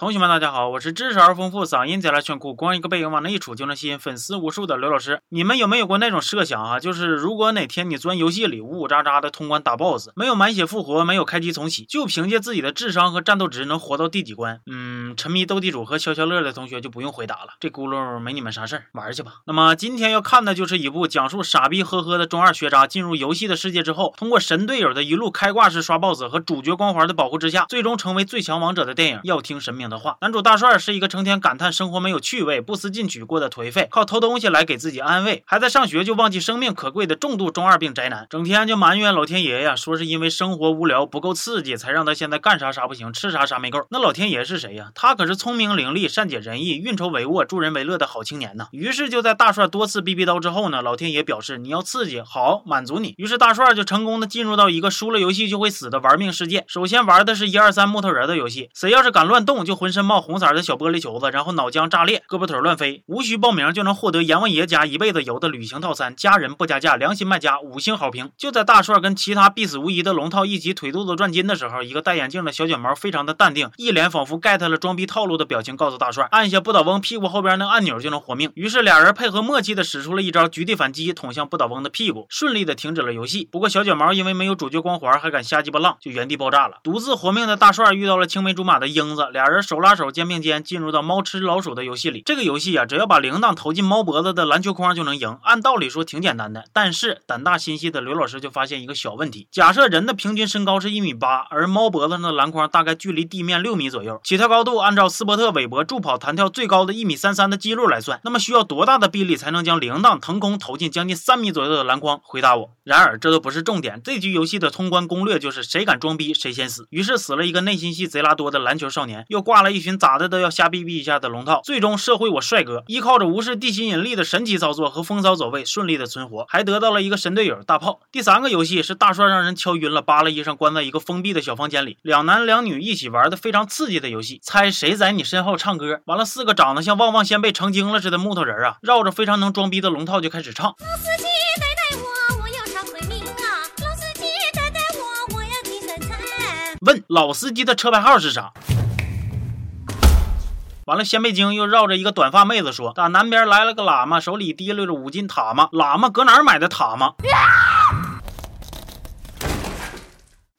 同学们，大家好，我是知识而丰富、嗓音贼拉炫酷、光一个背影往那一杵就能吸引粉丝无数的刘老师。你们有没有过那种设想啊？就是如果哪天你钻游戏里呜呜喳喳的通关打 BOSS，没有满血复活，没有开机重启，就凭借自己的智商和战斗值能活到第几关？嗯，沉迷斗地主和消消乐的同学就不用回答了，这轱辘没你们啥事儿，玩去吧。那么今天要看的就是一部讲述傻逼呵呵的中二学渣进入游戏的世界之后，通过神队友的一路开挂式刷 BOSS 和主角光环的保护之下，最终成为最强王者的电影。要听神明。的话，男主大帅是一个成天感叹生活没有趣味、不思进取过的颓废，靠偷东西来给自己安慰，还在上学就忘记生命可贵的重度中二病宅男，整天就埋怨老天爷呀，说是因为生活无聊不够刺激，才让他现在干啥啥不行，吃啥啥没够。那老天爷是谁呀？他可是聪明伶俐、善解人意、运筹帷幄、助人为乐的好青年呐。于是就在大帅多次逼逼叨之后呢，老天爷表示你要刺激，好满足你。于是大帅就成功的进入到一个输了游戏就会死的玩命世界。首先玩的是一二三木头人的游戏，谁要是敢乱动就。浑身冒红色的小玻璃球子，然后脑浆炸裂，胳膊腿乱飞，无需报名就能获得阎王爷家一辈子游的旅行套餐，家人不加价，良心卖家五星好评。就在大帅跟其他必死无疑的龙套一起腿肚子转筋的时候，一个戴眼镜的小卷毛非常的淡定，一脸仿佛 get 了装逼套路的表情，告诉大帅按下不倒翁屁股后边那按钮就能活命。于是俩人配合默契的使出了一招局地反击，捅向不倒翁的屁股，顺利的停止了游戏。不过小卷毛因为没有主角光环，还敢瞎鸡巴浪，就原地爆炸了。独自活命的大帅遇到了青梅竹马的英子，俩人手拉手，肩并肩。进入到猫吃老鼠的游戏里，这个游戏啊，只要把铃铛投进猫脖子的篮球框就能赢。按道理说挺简单的，但是胆大心细的刘老师就发现一个小问题：假设人的平均身高是一米八，而猫脖子上的篮筐大概距离地面六米左右，起跳高度按照斯波特韦伯助跑弹跳最高的一米三三的记录来算，那么需要多大的臂力才能将铃铛腾空投进将近三米左右的篮筐？回答我。然而这都不是重点，这局游戏的通关攻略就是谁敢装逼谁先死。于是死了一个内心戏贼拉多的篮球少年，又挂了一群咋的都要。瞎逼逼一下的龙套，最终社会我帅哥依靠着无视地心引力的神奇操作和风骚走位，顺利的存活，还得到了一个神队友大炮。第三个游戏是大帅让人敲晕了，扒了衣裳关在一个封闭的小房间里，两男两女一起玩的非常刺激的游戏，猜谁在你身后唱歌。完了，四个长得像旺旺仙贝成精了似的木头人啊，绕着非常能装逼的龙套就开始唱。老司机带带我，我要啊！老司机带带我，我要。问老司机的车牌号是啥？完了，鲜贝精又绕着一个短发妹子说：“打南边来了个喇嘛，手里提溜着五斤塔嘛。喇嘛搁哪儿买的塔嘛？”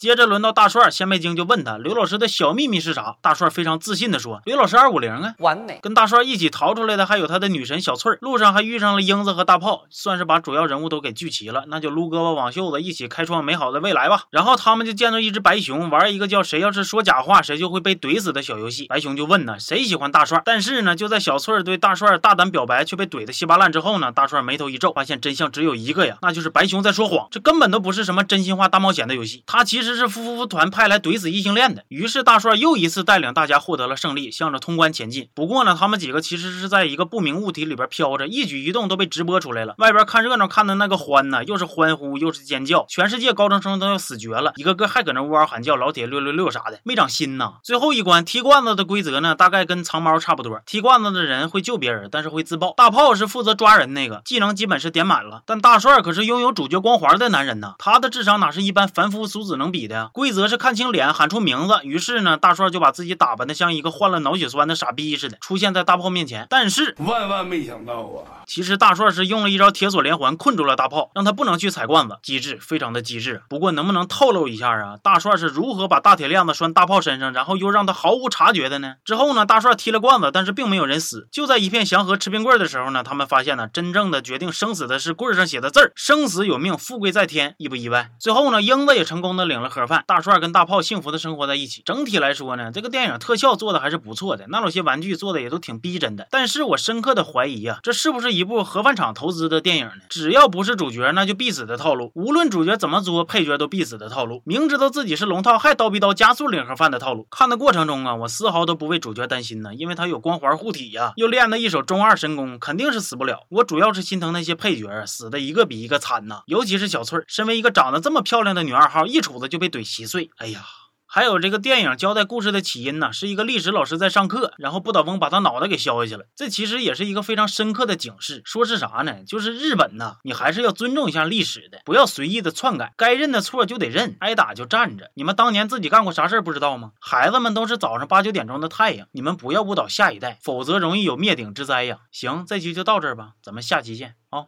接着轮到大帅，仙贝精就问他刘老师的小秘密是啥？大帅非常自信的说：“刘老师二五零啊，完美。”跟大帅一起逃出来的还有他的女神小翠儿，路上还遇上了英子和大炮，算是把主要人物都给聚齐了。那就撸胳膊挽袖子，一起开创美好的未来吧。然后他们就见到一只白熊，玩一个叫谁要是说假话谁就会被怼死的小游戏。白熊就问呢，谁喜欢大帅？但是呢，就在小翠儿对大帅大胆表白却被怼的稀巴烂之后呢，大帅眉头一皱，发现真相只有一个呀，那就是白熊在说谎。这根本都不是什么真心话大冒险的游戏，他其实。这是夫夫团派来怼死异性恋的。于是大帅又一次带领大家获得了胜利，向着通关前进。不过呢，他们几个其实是在一个不明物体里边飘着，一举一动都被直播出来了。外边看热闹看的那个欢呢，又是欢呼又是尖叫，全世界高中生都要死绝了，一个个还搁那呜嗷喊叫，老铁六六六啥的，没长心呐。最后一关踢罐子的规则呢，大概跟藏猫差不多。踢罐子的人会救别人，但是会自爆。大炮是负责抓人那个，技能基本是点满了。但大帅可是拥有主角光环的男人呐，他的智商哪是一般凡夫俗子能比？的规则是看清脸，喊出名字。于是呢，大帅就把自己打扮的像一个患了脑血栓的傻逼似的，出现在大炮面前。但是万万没想到啊，其实大帅是用了一招铁锁连环，困住了大炮，让他不能去踩罐子。机智，非常的机智。不过能不能透露一下啊？大帅是如何把大铁链子拴大炮身上，然后又让他毫无察觉的呢？之后呢，大帅踢了罐子，但是并没有人死。就在一片祥和吃冰棍的时候呢，他们发现呢，真正的决定生死的是棍上写的字儿：生死有命，富贵在天。意不意外？最后呢，英子也成功的领了。盒饭，大帅跟大炮幸福的生活在一起。整体来说呢，这个电影特效做的还是不错的，那有些玩具做的也都挺逼真的。但是我深刻的怀疑啊，这是不是一部盒饭厂投资的电影呢？只要不是主角，那就必死的套路。无论主角怎么作，配角都必死的套路。明知道自己是龙套，还刀逼刀加速领盒饭的套路。看的过程中啊，我丝毫都不为主角担心呢，因为他有光环护体呀，又练的一手中二神功，肯定是死不了。我主要是心疼那些配角，死的一个比一个惨呐。尤其是小翠儿，身为一个长得这么漂亮的女二号，一杵子就。被怼稀碎，哎呀。还有这个电影交代故事的起因呢，是一个历史老师在上课，然后不倒翁把他脑袋给削下去了。这其实也是一个非常深刻的警示，说是啥呢？就是日本呐，你还是要尊重一下历史的，不要随意的篡改，该认的错就得认，挨打就站着。你们当年自己干过啥事儿不知道吗？孩子们都是早上八九点钟的太阳，你们不要误导下一代，否则容易有灭顶之灾呀。行，这期就到这儿吧，咱们下期见啊。